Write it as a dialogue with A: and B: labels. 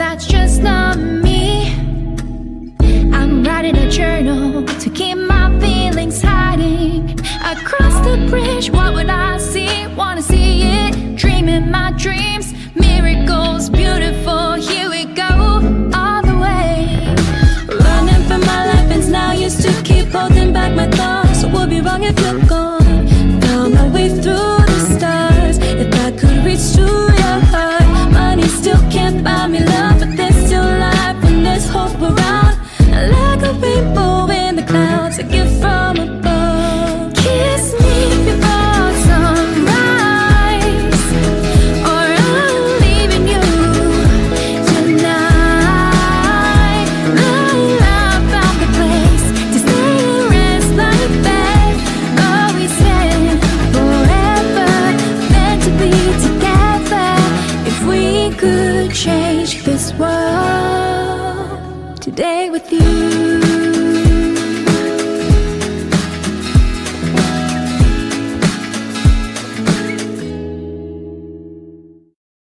A: that's just not me. I'm writing a journal to keep my feelings hiding. Across the bridge, what would I see? Wanna see it, dreaming my dreams, miracles, beautiful. Here we go, all the way.
B: Running for my life, and now used to keep holding back my thoughts. Buy me love, but there's
A: this world today with you.